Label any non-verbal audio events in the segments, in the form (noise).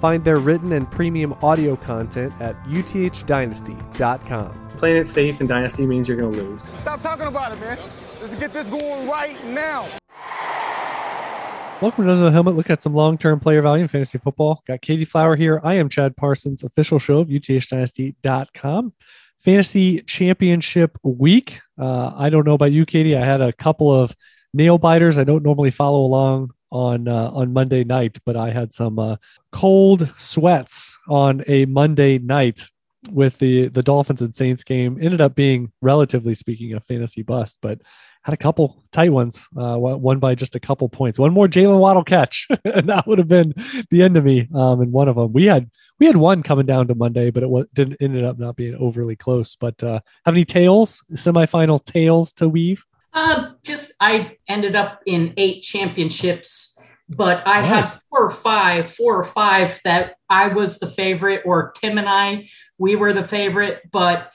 Find their written and premium audio content at uthdynasty.com. Playing it safe in Dynasty means you're going to lose. Stop talking about it, man. Let's get this going right now. Welcome to Under the Helmet. Look at some long-term player value in fantasy football. Got Katie Flower here. I am Chad Parsons, official show of uthdynasty.com. Fantasy Championship Week. Uh, I don't know about you, Katie. I had a couple of nail biters. I don't normally follow along on uh, on Monday night, but I had some uh, cold sweats on a Monday night with the the Dolphins and Saints game. Ended up being, relatively speaking, a fantasy bust, but had a couple tight ones, uh, one by just a couple points. One more Jaylen Waddle catch, (laughs) and that would have been the end of me. Um, and one of them, we had we had one coming down to Monday, but it was, didn't ended up not being overly close. But uh, have any tails, semifinal tails to weave? Uh, just I ended up in eight championships, but I Nice. had four or five, four or five that I was the favorite, or Tim and I, we were the favorite. But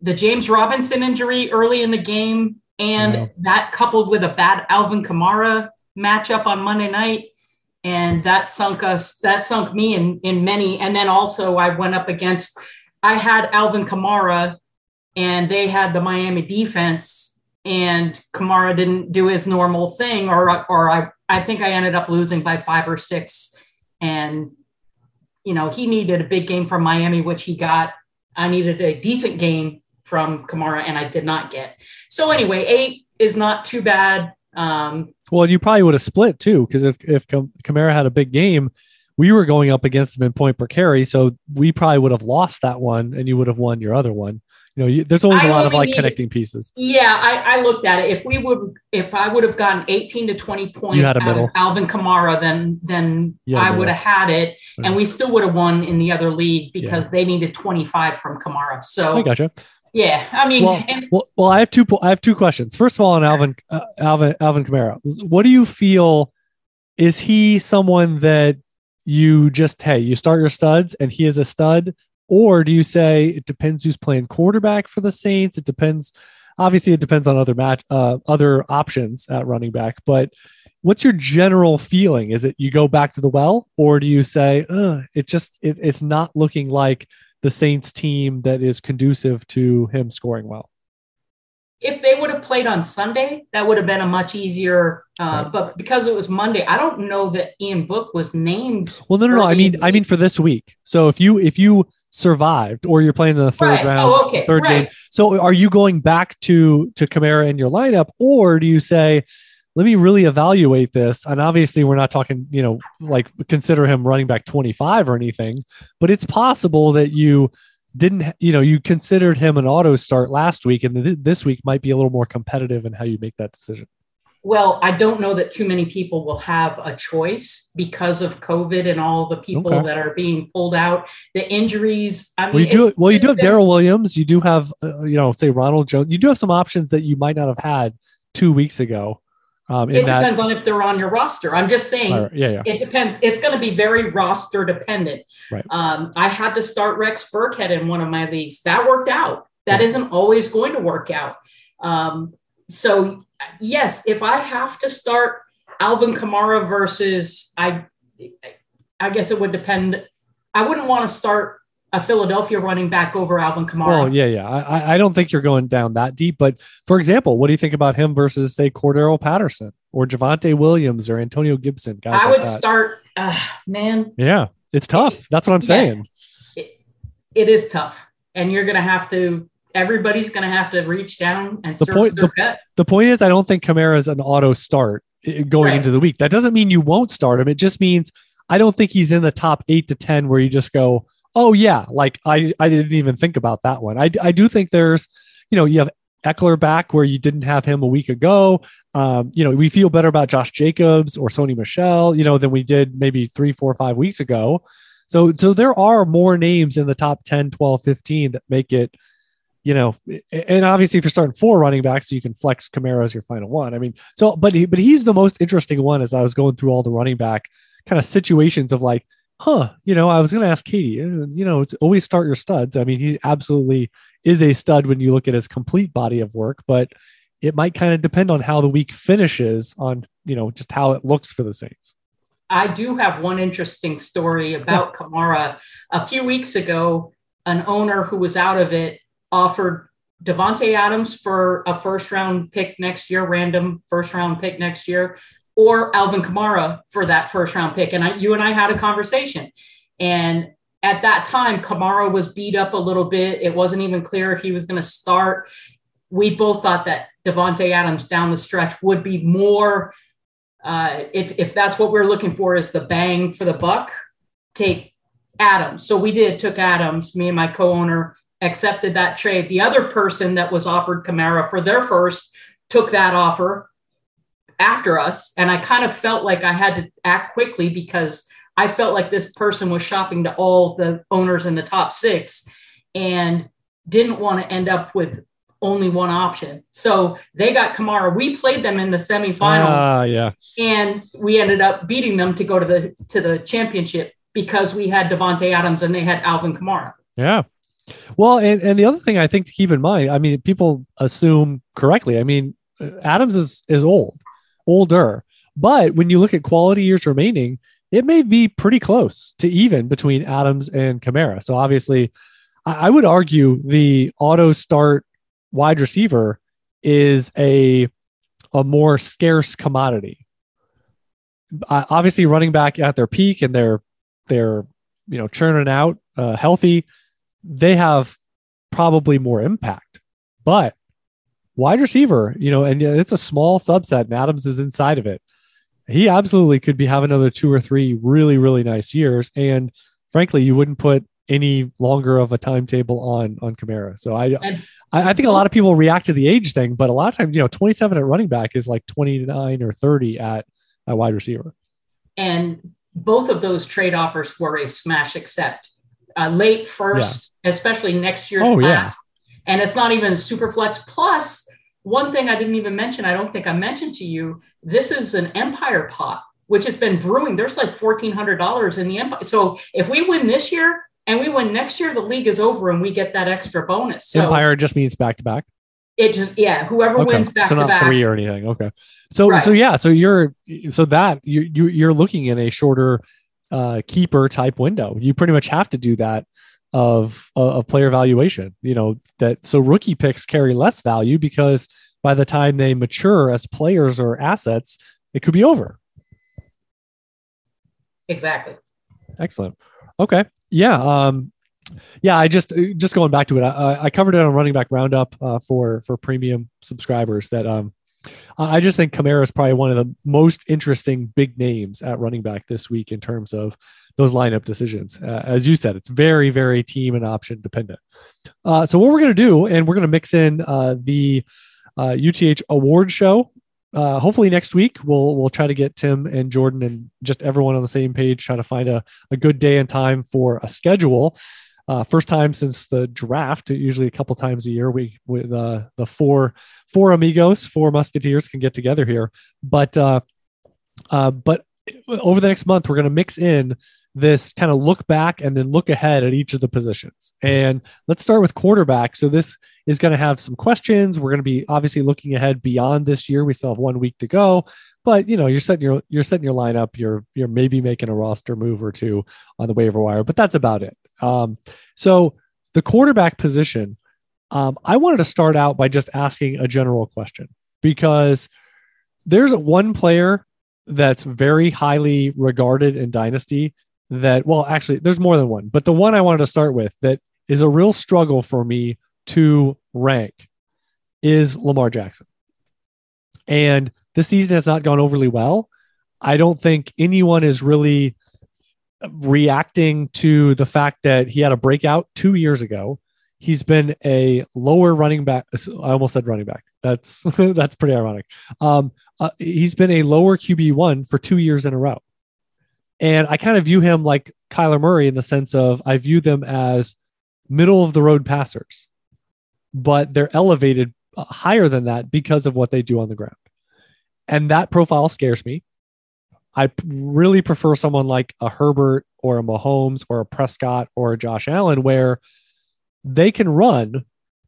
the James Robinson injury early in the game, and Yeah. that coupled with a bad Alvin Kamara matchup on Monday night, and that sunk us. That sunk me in in many. And then also I went up against. I had Alvin Kamara, and they had the Miami defense and Kamara didn't do his normal thing, or or I I think I ended up losing by five or six, and you know he needed a big game from Miami, which he got. I needed a decent game from Kamara, and I did not get. So anyway, eight is not too bad. Um, Well, you probably would have split too, because if if Kamara had a big game, we were going up against him in point per carry, so we probably would have lost that one, and you would have won your other one. You know, you, there's always a I lot of like needed- connecting pieces. Yeah, I, I looked at it. If we would, if I would have gotten 18 to 20 points out middle. of Alvin Kamara, then then a I would have had it, Right. and we still would have won in the other league because they needed 25 from Kamara. So I gotcha. yeah, I mean, Well, and well, well, I have two. I have two questions. First of all, on Alvin, uh, Alvin, Alvin Kamara, what do you feel? Is he someone that you just hey, you start your studs and he is a stud, or do you say it depends who's playing quarterback for the Saints? It depends. Obviously, it depends on other match, uh, other options at running back. But what's your general feeling? Is it you go back to the well, or do you say it just it, it's not looking like the Saints team that is conducive to him scoring well? If they would have played on Sunday, that would have been a much easier. Uh, Right. But because it was Monday, I don't know that Ian Book was named. Well, no, no, no. I mean, I mean for this week. So if you if you survived, or you're playing in the third Right. round, Oh, okay. third game. So are you going back to to Kamara in your lineup, or do you say, let me really evaluate this? And obviously, we're not talking, you know, like consider him running back 25 or anything, but it's possible that you didn't, you know, you considered him an auto start last week, and th- this week might be a little more competitive in how you make that decision. Well, I don't know that too many people will have a choice because of COVID and all the people Okay. that are being pulled out, the injuries. I mean, Well, you do. Well, you do have Darrel Williams. You do have, uh, you know, say Ronald Jones. You do have some options that you might not have had two weeks ago. Um, It that, depends on if they're on your roster. I'm just saying. Right, yeah, yeah. It depends. It's going to be very roster dependent. Right. Um, I had to start Rex Burkhead in one of my leagues. That worked out. That isn't always going to work out. Um, so yes, if I have to start Alvin Kamara versus I, I guess it would depend. I wouldn't want to start a Philadelphia running back over Alvin Kamara. Well, yeah, yeah. I, I- don't think you're going down that deep. But for example, what do you think about him versus say Cordarrelle Patterson or Javonte Williams or Antonio Gibson? Guys I like would that. start. Uh, man, Yeah, it's tough. That's what I'm Yeah. saying. it, it is tough, and you're going to have to. Everybody's going to have to reach down and The search point- their the- gut. The point is, I don't think Kamara is an auto start uh, going Right. into the week. That doesn't mean you won't start him. It just means I don't think he's in the top eight to ten where you just go, oh yeah, like I I didn't even think about that one. I I do think there's, you know, you have Ekeler back where you didn't have him a week ago. Um, you know, we feel better about Josh Jacobs or Sony Michel, you know, than we did maybe three, four, five weeks ago. So so there are more names in the top 10, 12, 15 that make it, you know, and obviously if you're starting four running backs, you can flex Kamara as your final one. I mean, so but he, but he's the most interesting one as I was going through all the running back kind of situations of like, huh, you know, I was going to ask Katie, uh, you know, it's always start your studs. I mean, he absolutely is a stud when you look at his complete body of work, but it might kind of depend on how the week finishes on, you know, just how it looks for the Saints. I do have one interesting story about. Kamara. A few weeks ago, an owner who was out of it offered Davante Adams for a first round pick next year, random first round pick next year, or Alvin Kamara for that first round pick. And I, you and I had a conversation. And at that time, Kamara was beat up a little bit. It wasn't even clear if he was going to start. We both thought that Davante Adams down the stretch would be more uh, if if that's what we're looking for is the bang for the buck, take Adams. So we did took Adams. Me and my co-owner accepted that trade. The other person that was offered Kamara for their first took that offer after us, and I kind of felt like I had to act quickly because I felt like this person was shopping to all the owners in the top six and didn't want to end up with only one option. So they got Kamara. We played them in the semifinal. Ah, uh, yeah. And we ended up beating them to go to the to the championship because we had Davante Adams and they had Alvin Kamara. Yeah. Well, and, and the other thing I think to keep in mind, I mean, people assume correctly. I mean, Adams is is old, older, but when you look at quality years remaining, it may be pretty close to even between Adams and Kamara. So obviously, I, would argue the auto start wide receiver is a a more scarce commodity. Uh, obviously, running back at their peak and they're they're you know churning out uh, healthy, they have probably more impact. But wide receiver, you know, and it's a small subset, and Adams is inside of it. He absolutely could be having another two or three really really nice years, and frankly, you wouldn't put any longer of a timetable on on Kamara. So I and, I, I, think a lot of people react to the age thing, but a lot of times, you know, 27 at running back is like 29 or 30 at a wide receiver. And both of those trade offers were a smash accept. Uh, late first, yeah. especially next year's oh, class. And it's not even super flex. Plus, one thing I didn't even mention, I don't think I mentioned to you, this is an empire pot, which has been brewing. There's like $1,400 in the empire. So if we win this year, and we win next year, the league is over and we get that extra bonus. So Empire just means back to back. It just yeah, whoever okay. wins back so to back, three or anything. Okay, so right. so yeah, so you're so that you you you're looking in a shorter uh, keeper type window. You pretty much have to do that of a player valuation. You know that so rookie picks carry less value because by the time they mature as players or assets, it could be over. Exactly. Excellent. Okay yeah, um, yeah. I just just going back to it. I, I covered it on Running Back Roundup uh, for for premium subscribers. That um, I just think Kamara is probably one of the most interesting big names at running back this week in terms of those lineup decisions. Uh, as you said, it's very, very team and option dependent. Uh, so what we're going to do, and we're going to mix in uh, the UTH award show uh, hopefully next week we'll we'll try to get Tim and Jordan and just everyone on the same page, try to find a, a good day and time for a schedule. Uh, first time since the draft, usually a couple times a year, we with uh, the four four amigos, four musketeers can get together here. But uh, uh, but over the next month, we're going to mix in this kind of look back and then look ahead at each of the positions. And let's start with quarterback. So this is going to have some questions. We're going to be obviously looking ahead beyond this year. We still have one week to go, but you know, you're setting your you're setting your lineup. You're you're maybe making a roster move or two on the waiver wire, but that's about it. Um, so the quarterback position, um, I wanted to start out by just asking a general question because there's one player that's very highly regarded in Dynasty that, well, actually, there's more than one, but the one I wanted to start with that is a real struggle for me to rank is Lamar Jackson. And this season has not gone overly well. I don't think anyone is really reacting to the fact that he had a breakout two years ago. He's been a lower running back. I almost said running back. That's (laughs) that's pretty ironic. Um, uh, he's been a lower QB one for two years in a row. And I kind of view him like Kyler Murray in the sense of I view them as middle of the road passers, but they're elevated uh, higher than that because of what they do on the ground. And that profile scares me. I really prefer someone like a Herbert or a Mahomes or a Prescott or a Josh Allen where they can run,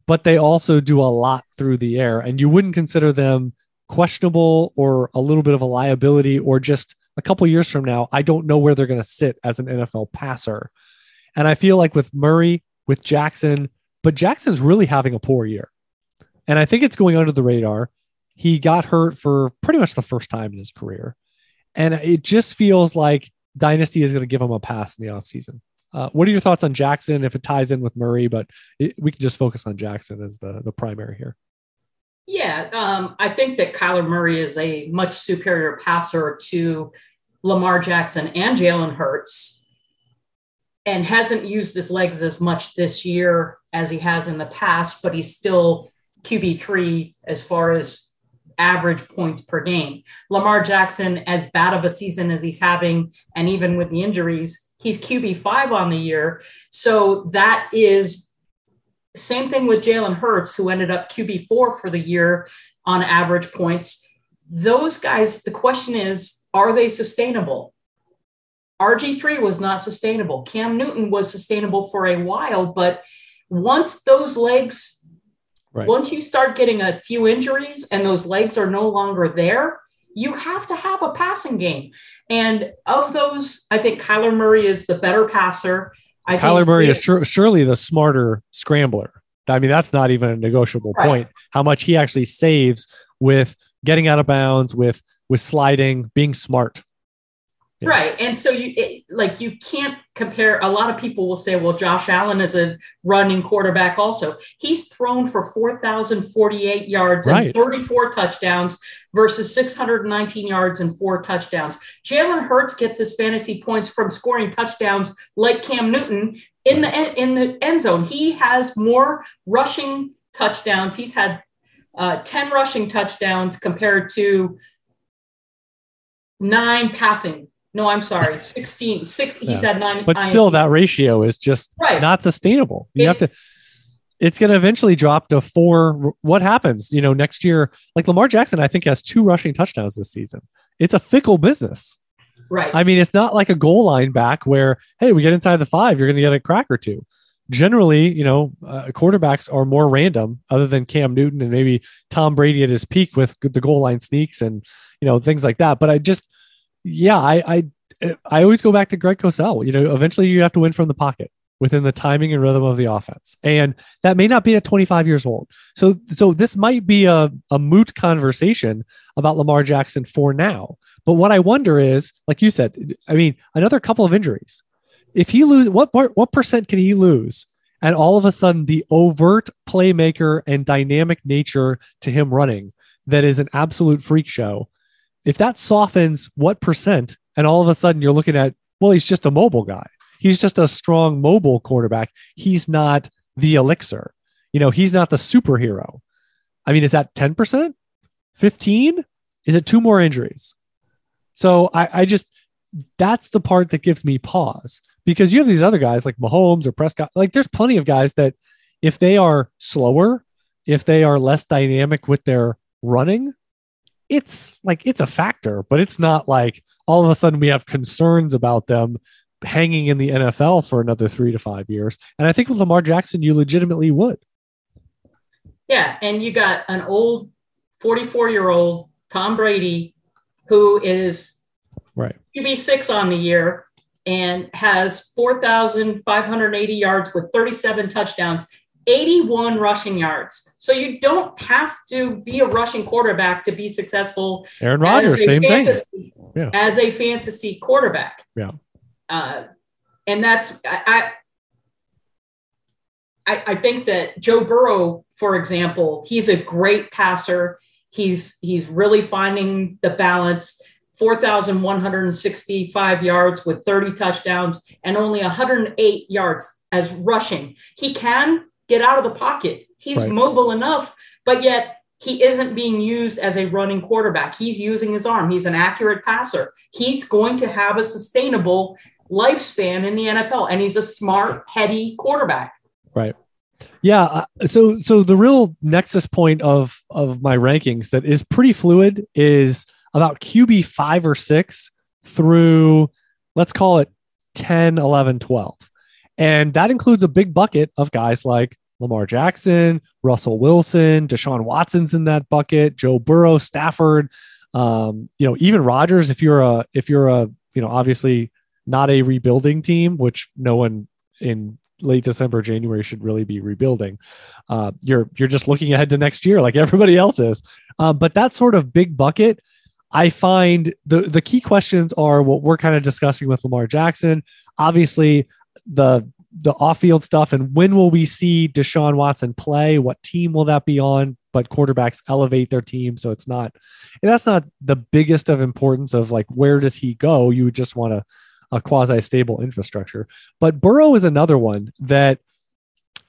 but they also do a lot through the air. And you wouldn't consider them questionable or a little bit of a liability or just a couple years from now, I don't know where they're going to sit as an NFL passer. And I feel like with Murray, with Jackson, but Jackson's really having a poor year. And I think it's going under the radar. He got hurt for pretty much the first time in his career. And it just feels like Dynasty is going to give him a pass in the offseason. Uh, what are your thoughts on Jackson if it ties in with Murray? But it, we can just focus on Jackson as the, the primary here. Yeah, um, I think that Kyler Murray is a much superior passer to Lamar Jackson and Jalen Hurts and hasn't used his legs as much this year as he has in the past, but he's still QB3 as far as average points per game. Lamar Jackson, as bad of a season as he's having, and even with the injuries, he's QB5 on the year. So that is same thing with Jalen Hurts, who ended up QB4 for the year on average points. Those guys, the question is, are they sustainable? RG3 was not sustainable. Cam Newton was sustainable for a while, but once those legs, right. once you start getting a few injuries and those legs are no longer there, you have to have a passing game. And of those, I think Kyler Murray is the better passer. I Kyler Murray is tr- surely the smarter scrambler. I mean, that's not even a negotiable right. point. How much he actually saves with getting out of bounds, with with sliding, being smart. Yeah. Right. And so you it, like you can't compare a lot of people will say well Josh Allen is a running quarterback also. He's thrown for 4048 yards right. and 34 touchdowns versus 619 yards and four touchdowns. Jalen Hurts gets his fantasy points from scoring touchdowns like Cam Newton in the in the end zone. He has more rushing touchdowns. He's had uh, 10 rushing touchdowns compared to nine passing no, I'm sorry, (laughs) 16. Six, he's yeah. had nine. But still, that ratio is just right. not sustainable. You it's, have to, it's going to eventually drop to four. What happens, you know, next year? Like Lamar Jackson, I think has two rushing touchdowns this season. It's a fickle business. Right. I mean, it's not like a goal line back where, hey, we get inside the five, you're going to get a crack or two. Generally, you know, uh, quarterbacks are more random, other than Cam Newton and maybe Tom Brady at his peak with the goal line sneaks and you know things like that. But I just yeah, I, I I always go back to Greg Cosell. You know, eventually you have to win from the pocket within the timing and rhythm of the offense. And that may not be at 25 years old. So so this might be a, a moot conversation about Lamar Jackson for now. But what I wonder is, like you said, I mean, another couple of injuries. If he lose what what percent can he lose? And all of a sudden the overt playmaker and dynamic nature to him running that is an absolute freak show if that softens what percent, and all of a sudden you're looking at, well, he's just a mobile guy. He's just a strong mobile quarterback. He's not the elixir. You know, he's not the superhero. I mean, is that 10%? 15? Is it two more injuries? So I, I just, that's the part that gives me pause because you have these other guys like Mahomes or Prescott. Like there's plenty of guys that if they are slower, if they are less dynamic with their running, it's like it's a factor, but it's not like all of a sudden we have concerns about them hanging in the NFL for another three to five years. And I think with Lamar Jackson, you legitimately would. Yeah. And you got an old 44 year old Tom Brady who is right QB6 on the year and has 4,580 yards with 37 touchdowns 81 rushing yards. So you don't have to be a rushing quarterback to be successful. Aaron Rodgers, same fantasy, thing. Yeah. As a fantasy quarterback. Yeah. Uh, and that's I, I I think that Joe Burrow, for example, he's a great passer. He's he's really finding the balance. 4,165 yards with 30 touchdowns and only 108 yards as rushing. He can get out of the pocket. He's right. mobile enough, but yet he isn't being used as a running quarterback. He's using his arm. He's an accurate passer. He's going to have a sustainable lifespan in the NFL, and he's a smart, heady quarterback. Right. Yeah. uh, So so the real nexus point of of my rankings that is pretty fluid is about QB five or six through let's call it 10, 11, 12. And that includes a big bucket of guys like Lamar Jackson, Russell Wilson, Deshaun Watson's in that bucket, Joe Burrow, Stafford, um, you know, even Rodgers. If you're a, if you're a, you know, obviously not a rebuilding team, which no one in late December, January should really be rebuilding. Uh, you're you're just looking ahead to next year, like (laughs) everybody else is. Uh, but that sort of big bucket, I find the the key questions are what we're kind of discussing with Lamar Jackson. Obviously, the the off field stuff and when will we see Deshaun Watson play? What team will that be on? But quarterbacks elevate their team, so it's not, and that's not the biggest of importance of like where does he go? You would just want a, a quasi stable infrastructure. But Burrow is another one that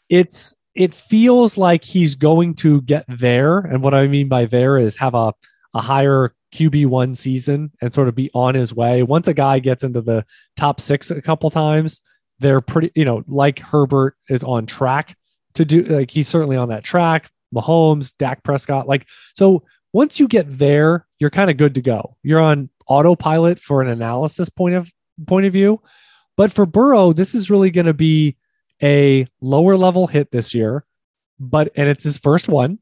it's it feels like he's going to get there, and what I mean by there is have a a higher QB one season and sort of be on his way. Once a guy gets into the top six a couple times, they're pretty, you know, like Herbert is on track to do, like he's certainly on that track. Mahomes, Dak Prescott, like so. Once you get there, you're kind of good to go. You're on autopilot for an analysis point of point of view. But for Burrow, this is really going to be a lower level hit this year, but and it's his first one.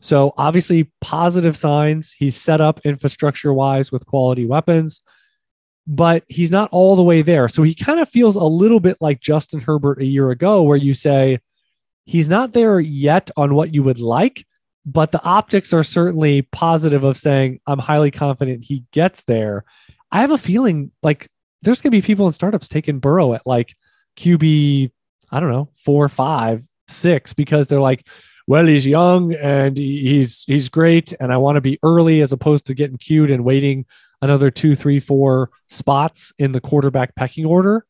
So obviously positive signs. He's set up infrastructure wise with quality weapons, but he's not all the way there. So he kind of feels a little bit like Justin Herbert a year ago, where you say he's not there yet on what you would like, but the optics are certainly positive of saying I'm highly confident he gets there. I have a feeling like there's going to be people in startups taking Burrow at like QB, I don't know, four, five, six, because they're like, well, he's young and he's he's great, and I want to be early as opposed to getting queued and waiting another two, three, four spots in the quarterback pecking order.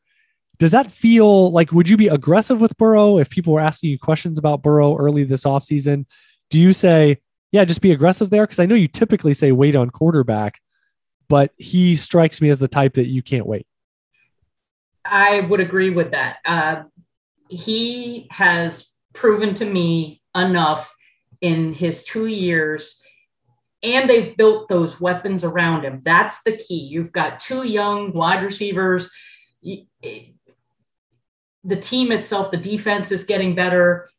Does that feel like would you be aggressive with Burrow if people were asking you questions about Burrow early this offseason? Do you say, yeah, just be aggressive there? Because I know you typically say wait on quarterback, but he strikes me as the type that you can't wait. I would agree with that. Uh, he has proven to me enough in his two years, and they've built those weapons around him. That's the key. You've got two young wide receivers. Eh, the team itself, the defense is getting better.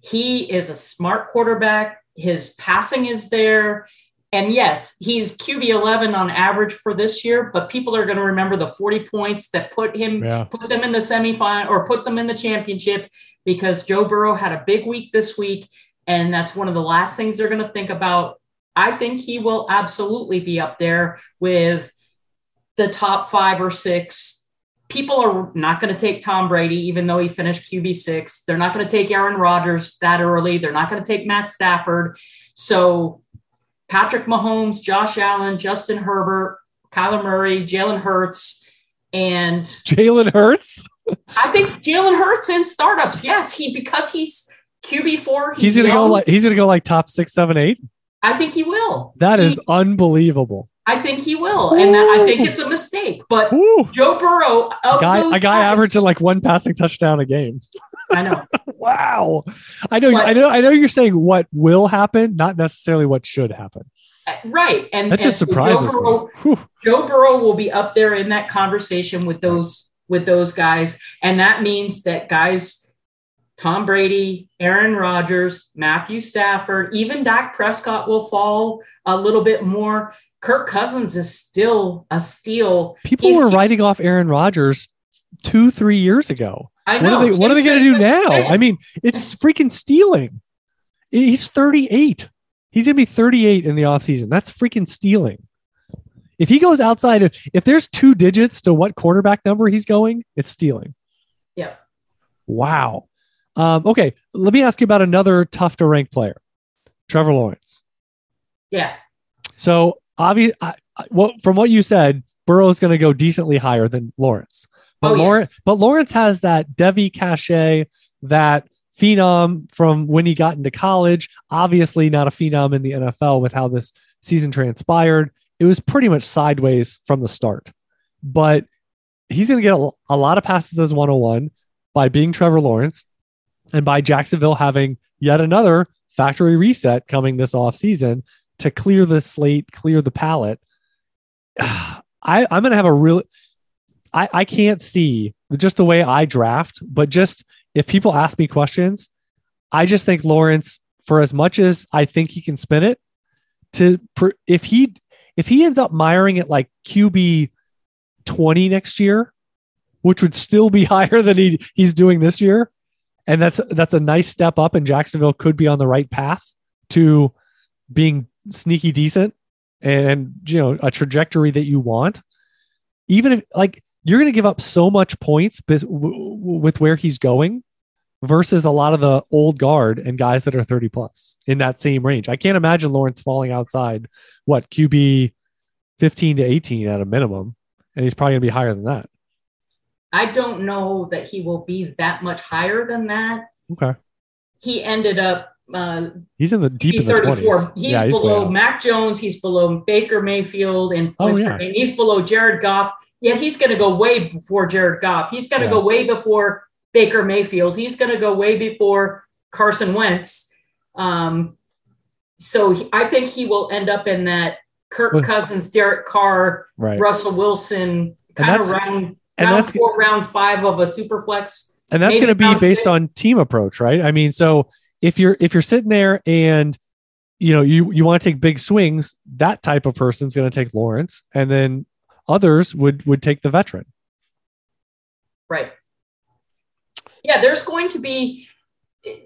He is a smart quarterback. His passing is there. And yes, he's QB 11 on average for this year, but people are going to remember the 40 points that put him, Yeah. put them in the semifinal or put them in the championship because Joe Burrow had a big week this week. And that's one of the last things they're going to think about. I think he will absolutely be up there with the top five or six. People are not going to take Tom Brady, even though he finished QB six. They're not going to take Aaron Rodgers that early. They're not going to take Matt Stafford. So Patrick Mahomes, Josh Allen, Justin Herbert, Kyler Murray, Jalen Hurts, and Jalen Hurts. I think Jalen Hurts in startups. Yes, he because he's QB four. He's gonna go like he's gonna go like top six, seven, eight. I think he will. That He- is unbelievable. I think he will, and that, I think it's a mistake. But Woo. Joe Burrow, A guy, a guy averaging like one passing touchdown a game. I know. (laughs) Wow. I know. But- I know. I know. You're saying what will happen, not necessarily what should happen. Uh, right. And That just and so Joe Burrow, me. Joe Burrow will be up there in that conversation with those with those guys, and that means that guys, Tom Brady, Aaron Rodgers, Matthew Stafford, even Dak Prescott will fall a little bit more. Kirk Cousins is still a steal. People He's- were writing off Aaron Rodgers two, three years ago. I What know. are they? What are they going to do now? I mean, it's freaking stealing. He's 38. He's going to be 38 in the offseason. That's freaking stealing. If he goes outside of, if there's two digits to what quarterback number he's going, it's stealing. Yeah. Wow. Um, okay. Let me ask you about another tough to rank player, Trevor Lawrence. Yeah. So obvious, I, I- what from what you said, Burrow is going to go decently higher than Lawrence. But Oh, yeah. Lawrence, but Lawrence has that Devy cachet, that phenom from when he got into college. Obviously, not a phenom in the NFL with how this season transpired. It was pretty much sideways from the start. But he's going to get a, a lot of passes as 101 by being Trevor Lawrence and by Jacksonville having yet another factory reset coming this offseason to clear the slate, clear the palette. (sighs) I, I'm going to have a real. I, I can't see just the way I draft, but just if people ask me questions, I just think Lawrence, for as much as I think he can spin it, to if he if he ends up miring it like QB 20 next year, which would still be (laughs) higher than he, he's doing this year, and that's that's a nice step up, and Jacksonville could be on the right path to being sneaky decent and you know a trajectory that you want. Even if like you're going to give up so much points with where he's going versus a lot of the old guard and guys that are 30 plus in that same range. I can't imagine Lawrence falling outside what QB 15 to 18 at a minimum, and he's probably going to be higher than that. I don't know that he will be that much higher than that. Okay. He ended up. Uh, he's in the deep in the 20s. He's yeah, he's below Mac Jones. He's below Baker Mayfield, and oh, yeah. he's below Jared Goff. Yet he's going to go way before Jared Goff. He's going to yeah. go way before Baker Mayfield. He's going to go way before Carson Wentz. Um, so he, I think he will end up in that Kirk Cousins, Derek Carr, right. Russell Wilson kind of round, round four, round five of a super flex. And that's going to be based six. on team approach, right? I mean, so if you're if you're sitting there and you know you you want to take big swings, that type of person's going to take Lawrence, and then others would would take the veteran. Right yeah, there's going to be eh,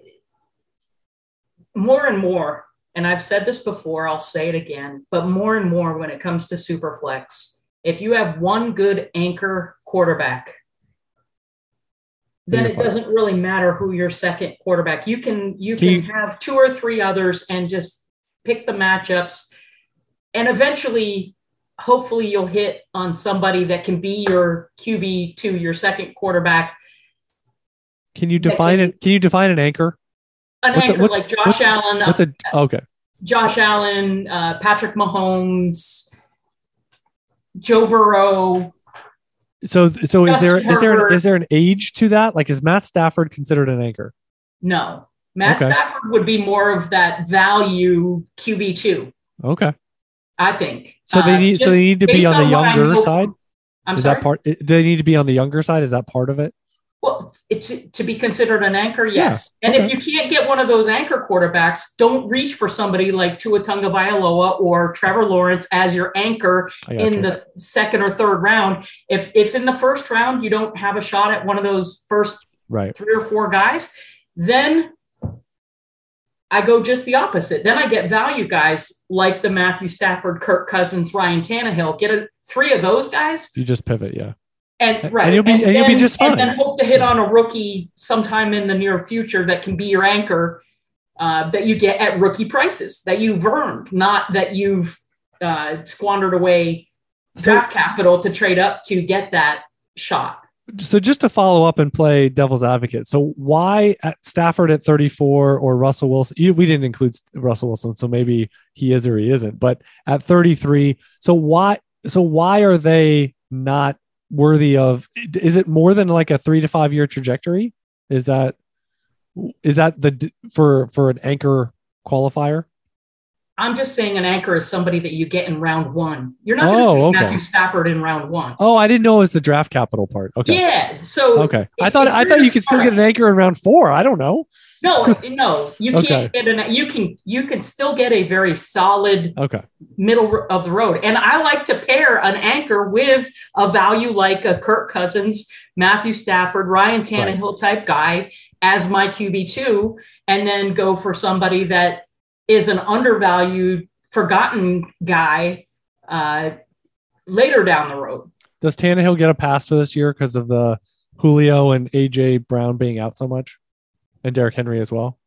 more and more, and I've said this before, I'll say it again, but more and more when it comes to Superflex, if you have one good anchor quarterback, then it doesn't really matter who your second quarterback. You can you can, can have two or three others and just pick the matchups, and eventually, hopefully, you'll hit on somebody that can be your QB two, your second quarterback can you define it? Can you define an anchor? An what's anchor a, like Josh what's, Allen. What's a, okay. Josh Allen, uh, Patrick Mahomes, Joe Burrow. So, so is there is there an, is there an age to that? Like, is Matt Stafford considered an anchor? No, Matt okay. Stafford would be more of that value QB two. Okay, I think. So they uh, need uh, so they need to be on the younger side. I'm is sorry? that part? Do they need to be on the younger side? Is that part of it? Well, it's to be considered an anchor, yes. Yeah, okay. And if you can't get one of those anchor quarterbacks, don't reach for somebody like Tua Tagovailoa or Trevor Lawrence as your anchor in you. the second or third round. If if in the first round you don't have a shot at one of those first right. three or four guys, then I go just the opposite. Then I get value guys like the Matthew Stafford, Kirk Cousins, Ryan Tannehill. Get a, three of those guys. You just pivot, yeah. And right, and you'll be and, and you'll be just fine. And then hope to hit on a rookie sometime in the near future that can be your anchor uh, that you get at rookie prices that you've earned, not that you've uh, squandered away draft so, capital to trade up to get that shot. So just to follow up and play devil's advocate. So why at Stafford at 34 or Russell Wilson? we didn't include Russell Wilson, so maybe he is or he isn't. But at 33, so why? So why are they not worthy of is it more than like a three to five year trajectory? Is that is that the for for an anchor qualifier i'm just saying an anchor is somebody that you get in round one. You're not going to oh, okay. matthew stafford in round one. Oh, i didn't know it was the draft capital part. Okay. Yeah so okay. I thought i thought you could still get an anchor in round four. I don't know. No, (laughs) no, you can't get an. You can you can still get a very solid okay. middle of the road, and I like to pair an anchor with a value like a Kirk Cousins, Matthew Stafford, Ryan Tannehill right. type guy as my QB two, and then go for somebody that is an undervalued, forgotten guy uh, later down the road. Does Tannehill get a pass for this year because of the Julio and AJ Brown being out so much? and Derrick Henry as well?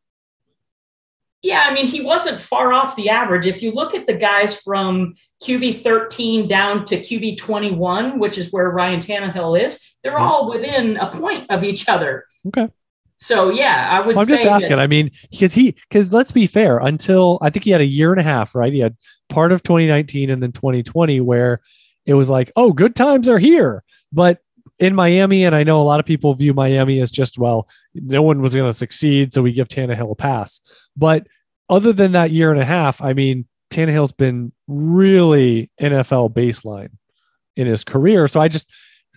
Yeah, I mean, he wasn't far off the average. If you look at the guys from QB 13 down to QB 21, which is where Ryan Tannehill is, they're all within a point of each other. Okay. So yeah, I would. I'm just asking. that- I mean, because he, because let's be fair, until I think he had a year and a half, right? He had part of 2019 and then 2020 where it was like, oh, good times are here. But in Miami, and I know a lot of people view Miami as just, well, no one was going to succeed. So we give Tannehill a pass. But other than that year and a half, I mean, Tannehill's been really NFL baseline in his career. So I just,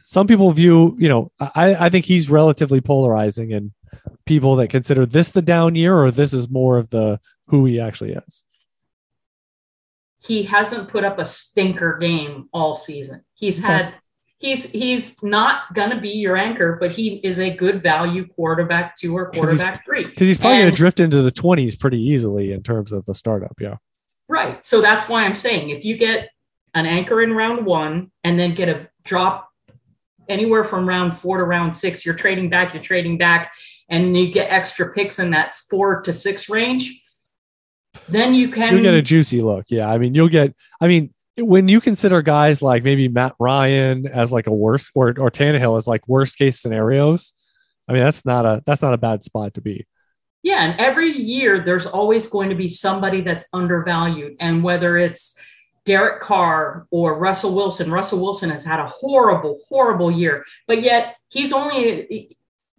some people view, you know, I, I think he's relatively polarizing and people that consider this the down year or this is more of the who he actually is. he hasn't put up a stinker game all season. He's had he's he's not gonna be your anchor, but he is a good value quarterback two or quarterback three. Because he's probably gonna drift into the 20s pretty easily in terms of a startup. Yeah. Right. So that's why I'm saying if you get an anchor in round one and then get a drop anywhere from round four to round six, you're trading back, you're trading back, and you get extra picks in that four to six range, then you can You'll get a juicy look. Yeah. I mean, you'll get, I mean, when you consider guys like maybe Matt Ryan as like a worst or, or Tannehill as like worst case scenarios, I mean, that's not a, that's not a bad spot to be. Yeah, and every year there's always going to be somebody that's undervalued. And whether it's Derek Carr or Russell Wilson, Russell Wilson has had a horrible, horrible year, but yet he's only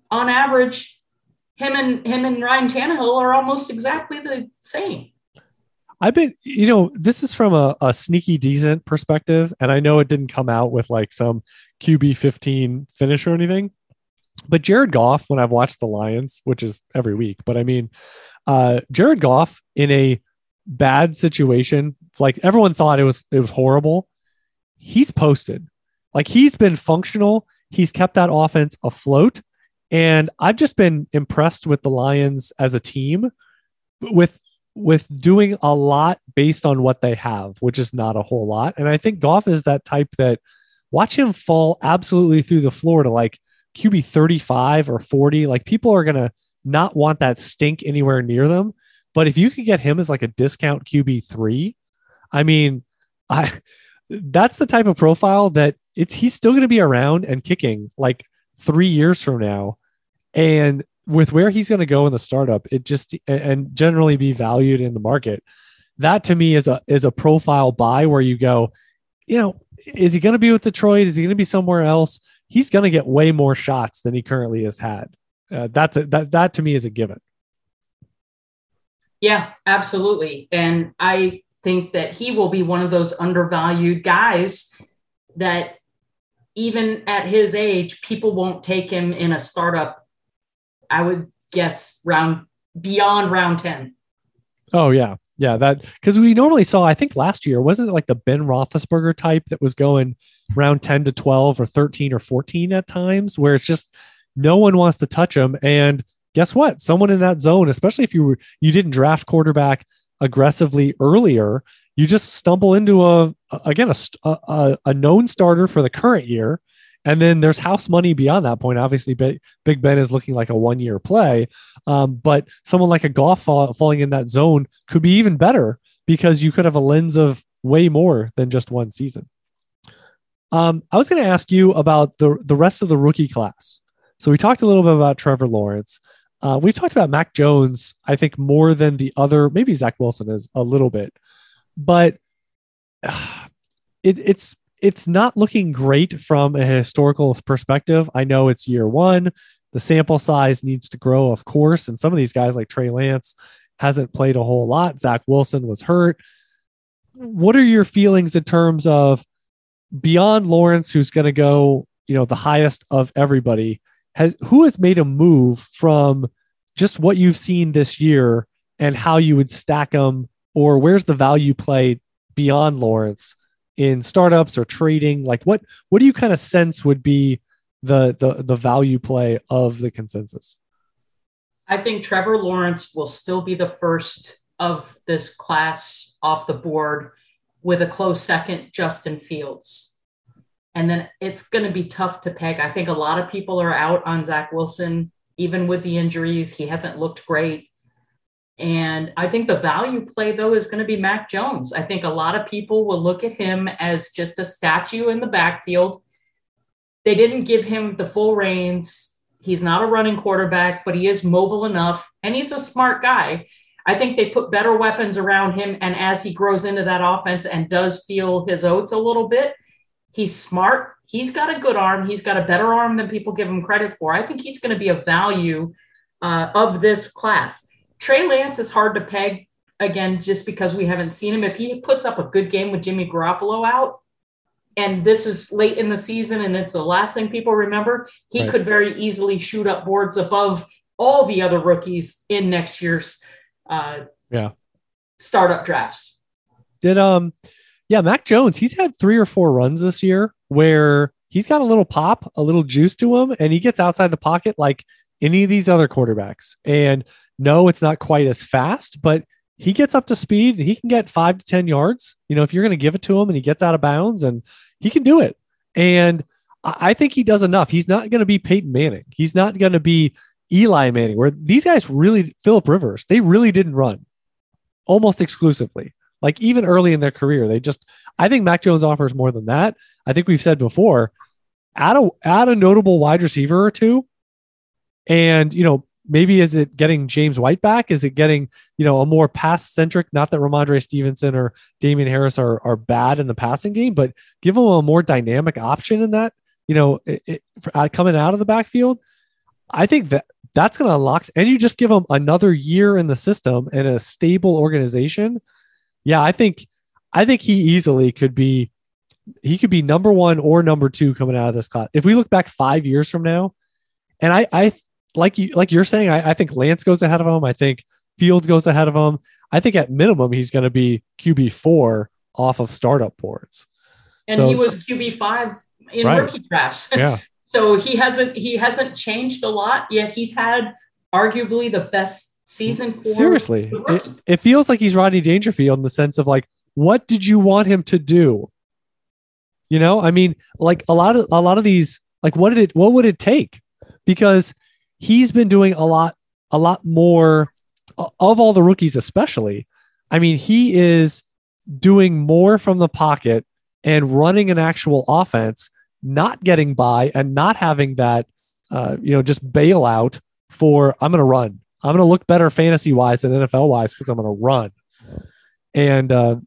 on average, him and him and Ryan Tannehill are almost exactly the same. I've been, you know, this is from a, a sneaky decent perspective. And I know it didn't come out with like some QB 15 finish or anything. But Jared Goff, when I've watched the Lions, which is every week, but I mean, uh, Jared Goff in a bad situation, like everyone thought it was it was horrible. He's posted. Like he's been functional. He's kept that offense afloat. And I've just been impressed with the Lions as a team with with doing a lot based on what they have, which is not a whole lot. And I think Goff is that type that watch him fall absolutely through the floor to like QB 35 or 40. Like people are going to not want that stink anywhere near them. But if you could get him as like a discount QB three, I mean, I that's the type of profile that it's he's still going to be around and kicking like three years from now. And with where he's going to go in the startup, it just and generally be valued in the market. That to me is a is a profile buy where you go, you know, is he going to be with Detroit? Is he going to be somewhere else? He's going to get way more shots than he currently has had. Uh, that's a, that that to me is a given. Yeah, absolutely. And I think that he will be one of those undervalued guys that even at his age, people won't take him in a startup. I would guess round beyond round 10. Oh yeah, yeah. That because we normally saw. I think last year wasn't it like the Ben Roethlisberger type that was going round ten to twelve or thirteen or fourteen at times, where it's just no one wants to touch him. And guess what? Someone in that zone, especially if you were you didn't draft quarterback aggressively earlier, you just stumble into a again a a, a known starter for the current year. And then there's house money beyond that point. Obviously, Big Ben is looking like a one year play. Um, but someone like a Goff fall, falling in that zone could be even better because you could have a lens of way more than just one season. Um, I was going to ask you about the the rest of the rookie class. So we talked a little bit about Trevor Lawrence. Uh, we talked about Mac Jones. I think more than the other, maybe Zach Wilson is a little bit, but (sighs) it, it's it's not looking great from a historical perspective. I know it's year one. The sample size needs to grow, of course. And some of these guys, like Trey Lance, hasn't played a whole lot. Zach Wilson was hurt. What are your feelings in terms of beyond Lawrence, who's going to go, you know, the highest of everybody? Has who has made a move from just what you've seen this year and how you would stack them, or where's the value play beyond Lawrence in startups or trading? Like what what do you kind of sense would be the the the value play of the consensus? I think Trevor Lawrence will still be the first of this class off the board with a close second, Justin Fields. And then it's going to be tough to peg. I think a lot of people are out on Zach Wilson, even with the injuries. He hasn't looked great. And I think the value play, though, is going to be Mac Jones. I think a lot of people will look at him as just a statue in the backfield. They didn't give him the full reins. He's not a running quarterback, but he is mobile enough and he's a smart guy. I think they put better weapons around him. And as he grows into that offense and does feel his oats a little bit, he's smart. He's got a good arm. He's got a better arm than people give him credit for. I think he's going to be a value uh, of this class. Trey Lance is hard to peg again, just because we haven't seen him. If he puts up a good game with Jimmy Garoppolo out, and this is late in the season and it's the last thing people remember, he right. could very easily shoot up boards above all the other rookies in next year's uh, yeah startup drafts. Did um yeah, Mac Jones, he's had three or four runs this year where he's got a little pop, a little juice to him, and he gets outside the pocket like any of these other quarterbacks. And no, it's not quite as fast, but he gets up to speed he can get five to 10 yards. You know, if you're going to give it to him and he gets out of bounds and he can do it. And I think he does enough. He's not going to be Peyton Manning. He's not going to be Eli Manning, where these guys really, Philip Rivers, they really didn't run almost exclusively. Like even early in their career, they just, I think Mac Jones offers more than that. I think we've said before, add a, add a notable wide receiver or two. And, you know, maybe is it getting James White back? Is it getting, you know, a more pass centric? Not that Rhamondre Stevenson or Damien Harris are, are bad in the passing game, but give them a more dynamic option in that, you know, it, it, for, uh, coming out of the backfield. I think that that's going to unlock, and you just give them another year in the system and a stable organization. Yeah, I think, I think he easily could be, he could be number one or number two coming out of this class. If we look back five years from now, and I, I like you like you're saying, I, I think Lance goes ahead of him. I think Fields goes ahead of him. I think at minimum he's going to be QB four off of startup boards. And so, he was QB five in right. rookie drafts. (laughs) Yeah. so he hasn't he hasn't changed a lot yet. He's had arguably the best season for seriously. It, it feels like he's Rodney Dangerfield in the sense of like, what did you want him to do? You know, I mean, like a lot of a lot of these, like what did it what would it take? Because he's been doing a lot, a lot more of all the rookies, especially. I mean, he is doing more from the pocket and running an actual offense, not getting by and not having that, uh, you know, just bailout for I'm going to run. I'm going to look better fantasy wise than NFL wise because I'm going to run. And uh,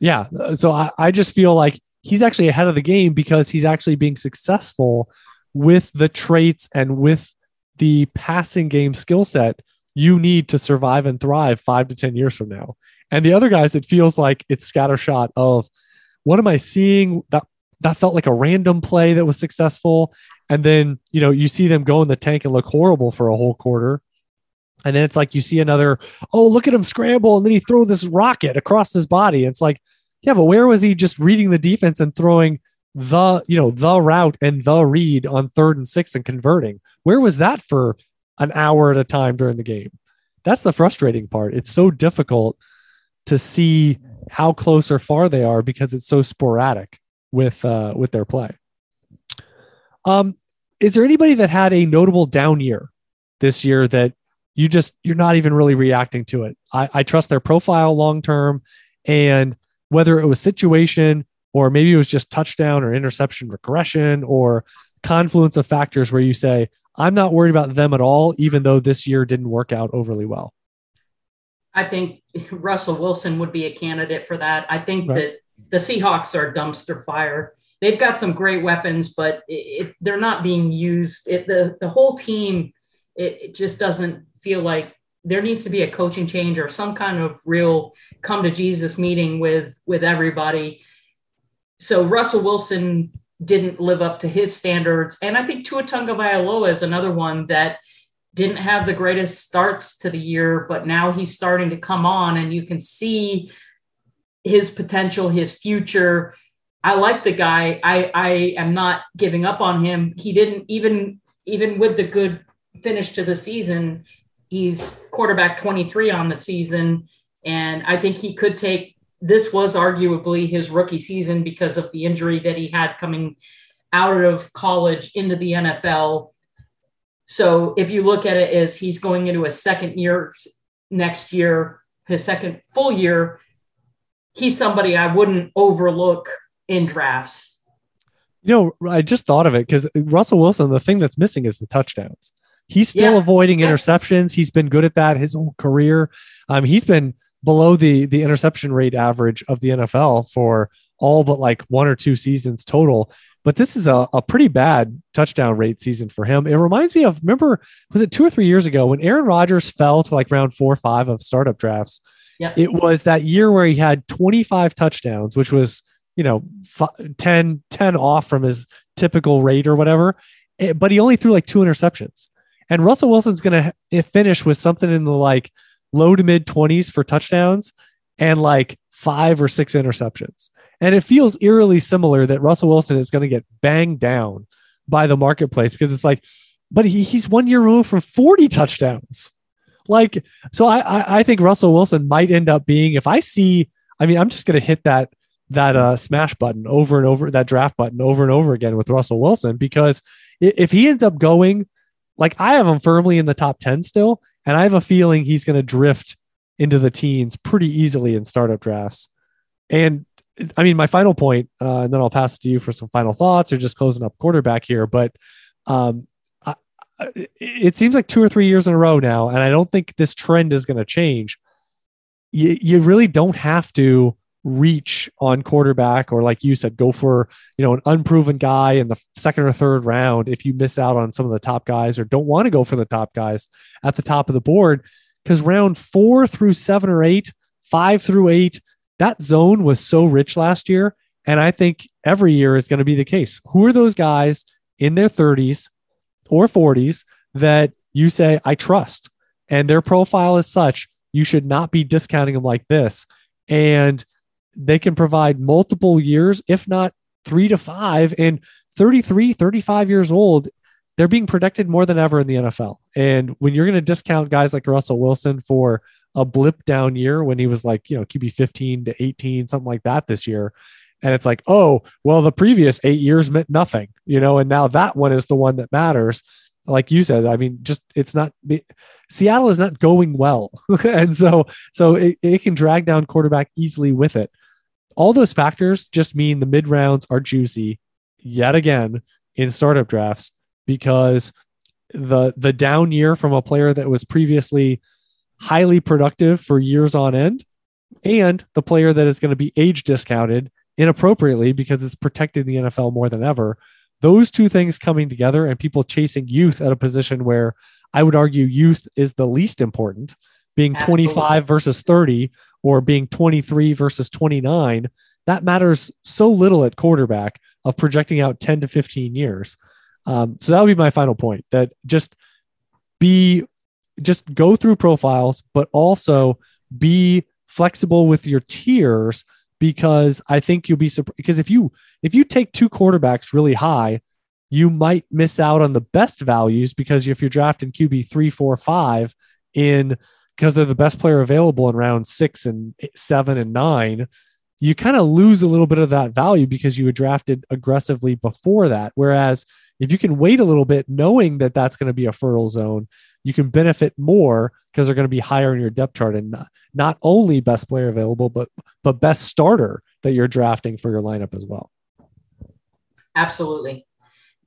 yeah, so I, I just feel like he's actually ahead of the game because he's actually being successful with the traits and with the passing game skill set you need to survive and thrive five to 10 years from now. And the other guys, it feels like it's scattershot of what am I seeing? That that felt like a random play that was successful. And then, you know, you see them go in the tank and look horrible for a whole quarter. And then it's like you see another, oh, look at him scramble. And then he throws this rocket across his body. It's like, yeah, but where was he just reading the defense and throwing the you know the route and the read on third and six and converting where was that for an hour at a time during the game? That's the frustrating part. It's so difficult to see how close or far they are because it's so sporadic with uh with their play. Um is there anybody that had a notable down year this year that you just you're not even really reacting to it? I, I trust their profile long term and whether it was situation or maybe it was just touchdown or interception regression or confluence of factors where you say, I'm not worried about them at all, even though this year didn't work out overly well? I think Russell Wilson would be a candidate for that. I think right. that the Seahawks are dumpster fire. They've got some great weapons, but it, it, they're not being used. It, the, the whole team, it just doesn't feel like there needs to be a coaching change or some kind of real come to Jesus meeting with with everybody so Russell Wilson didn't live up to his standards. And I think Tua Tagovailoa is another one that didn't have the greatest starts to the year, but now he's starting to come on and you can see his potential, his future. I like the guy. I, I am not giving up on him. He didn't even even with the good finish to the season, he's quarterback 23 on the season. And I think he could take this was arguably his rookie season because of the injury that he had coming out of college into the NFL. So if you look at it as he's going into a second year next year, his second full year, he's somebody I wouldn't overlook in drafts. You know, I just thought of it because Russell Wilson, the thing that's missing is the touchdowns. He's still Yeah. avoiding Yeah. interceptions. He's been good at that his whole career. Um, he's been below the the interception rate average of the NFL for all but like one or two seasons total. But this is a, a pretty bad touchdown rate season for him. It reminds me of remember, was it two or three years ago when Aaron Rodgers fell to like round four or five of startup drafts? Yep. It was that year where he had 25 touchdowns, which was, you know, fi- 10, 10 off from his typical rate or whatever. Eh, But he only threw like two interceptions. And Russell Wilson's going to finish with something in the like low to mid 20s for touchdowns and like five or six interceptions. And it feels eerily similar that Russell Wilson is going to get banged down by the marketplace because it's like, but he, he's one year removed from 40 touchdowns. Like, so I, I I think Russell Wilson might end up being if I see, I mean, I'm just going to hit that that uh, smash button over and over, that draft button over and over again with Russell Wilson because if he ends up going, like I have him firmly in the top 10 still, and I have a feeling he's going to drift into the teens pretty easily in startup drafts. And I mean, my final point, uh, and then I'll pass it to you for some final thoughts or just closing up quarterback here. But um, I, it seems like two or three years in a row now, and I don't think this trend is going to change. You, you really don't have to reach on quarterback or like you said go for you know an unproven guy in the second or third round if you miss out on some of the top guys or don't want to go for the top guys at the top of the board. Because round four through seven or eight five through eight that zone was so rich last year. And i think every year is going to be the case. Who are those guys in their 30s or 40s that you say i trust and their profile is such you should not be discounting them like this. And they can provide multiple years if not three to five. And 33 35 years old they're being protected more than ever in the nfl and when you're going to discount guys like russell wilson for a blip down year when he was like you know qb 15 to 18 something like that this year and it's like oh well the previous eight years meant nothing you know and now that one is the one that matters. Like you said i mean just it's not the seattle is not going well. (laughs) And so so it, it can drag down quarterback easily with it all those factors just mean the mid rounds are juicy yet again in startup drafts because the the down year from a player that was previously highly productive for years on end and the player that is going to be age discounted inappropriately because it's protecting the NFL more than ever those two things coming together and people chasing youth at a position where I would argue youth is the least important being Absolutely. 25 versus 30 or being 23 versus 29 that matters so little at quarterback of projecting out 10 to 15 years. Um, so that would be my final point that just be just go through profiles but also be flexible with your tiers because i think you'll be surprised because if you if you take two quarterbacks really high you might miss out on the best values because if you're drafting qb three four five in because they're the best player available in round six and seven and nine you kind of lose a little bit of that value because you were drafted aggressively before that whereas if you can wait a little bit knowing that that's going to be a fertile zone you can benefit more because they're going to be higher in your depth chart and not, not only best player available but but best starter that you're drafting for your lineup as well Absolutely.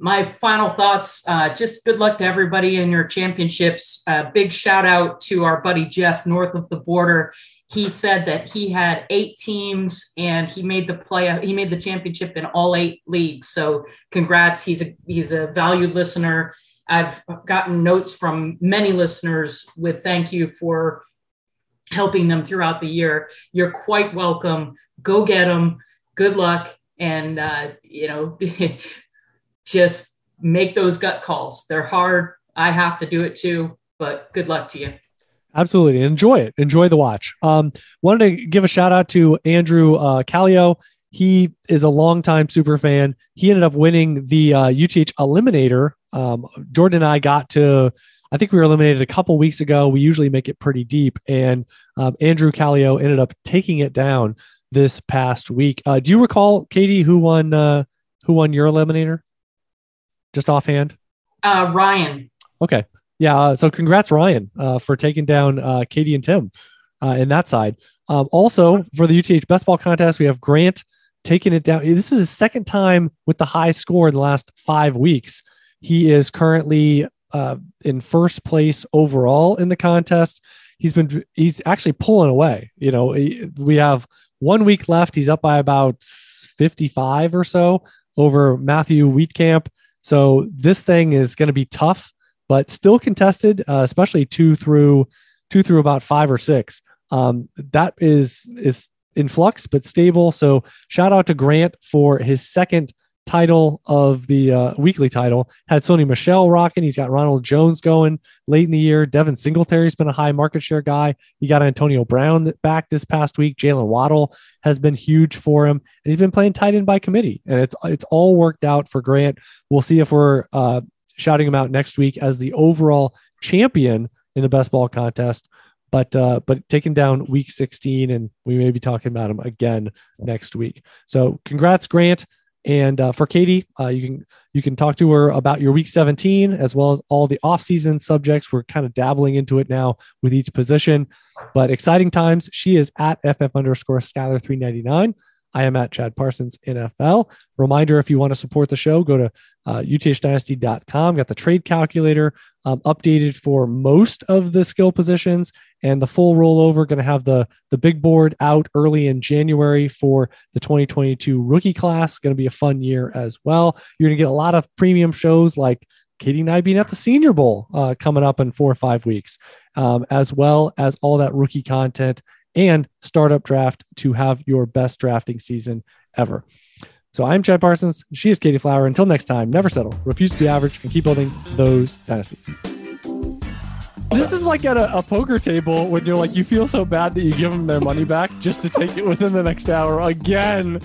My final thoughts uh, just good luck to everybody in your championships. Uh, big shout out to our buddy Jeff north of the border. He said that he had eight teams and he made the play. He made the championship in all eight leagues. So congrats. He's a he's a valued listener. I've gotten notes from many listeners with thank you for helping them throughout the year. You're quite welcome. Go get them. Good luck. And, uh, you know, (laughs) just make those gut calls. They're hard. I have to do it too, but good luck to you. Absolutely. Enjoy it. Enjoy the watch. Um, wanted to give a shout out to Andrew uh, Callio. He is a longtime super fan. He ended up winning the uh, UTH Eliminator. Um, Jordan and I got to, I think we were eliminated a couple weeks ago. We usually make it pretty deep. And um, Andrew Callio ended up taking it down this past week. Uh, do you recall, Katie, who won uh, who won your Eliminator? Just offhand? Uh, Ryan, Okay. Yeah. Uh, so congrats, Ryan, uh, for taking down uh, Katie and Tim uh, in that side. Um, also, for the UTH Best Ball contest, we have Grant taking it down. This is his second time with the high score in the last five weeks. He is currently uh, in first place overall in the contest. He's been he's actually pulling away. You know, we have one week left. He's up by about 55 or so over Matthew Wheatcamp. So this thing is going to be tough, but still contested, uh, especially two through two through about five or six. Um, that is is in flux but stable. So shout out to Grant for his second title of the uh, weekly title. Had Sony Michel rocking. He's got Ronald Jones going late in the year. Devin Singletary's been a high market share guy. He got Antonio Brown back this past week. Jaylen Waddle has been huge for him, and he's been playing tight end by committee, and it's it's all worked out for Grant. We'll see if we're uh, shouting him out next week as the overall champion in the best ball contest. But uh, but taking down week 16, and we may be talking about him again next week. So congrats, Grant. And uh, for Katie, uh, you can you can talk to her about your week 17 as well as all the off-season subjects. We're kind of dabbling into it now with each position, but exciting times. She is at ff underscore Skyler 399. I am at Chad Parsons NFL. Reminder if you want to support the show, go to uh, uthdynasty.com. Got the trade calculator um, updated for most of the skill positions and the full rollover. Going to have the, the big board out early in January for the 2022 rookie class. Going to be a fun year as well. You're going to get a lot of premium shows like Katie and I being at the Senior Bowl uh, coming up in four or five weeks, um, as well as all that rookie content and startup draft to have your best drafting season ever. So I'm Chad Parsons. She is Katie Flower. Until next time, never settle, refuse to be average, and keep building those dynasties. This is like at a, a, poker table when you're like, you feel so bad that you give them their money back just to take it within the next hour again.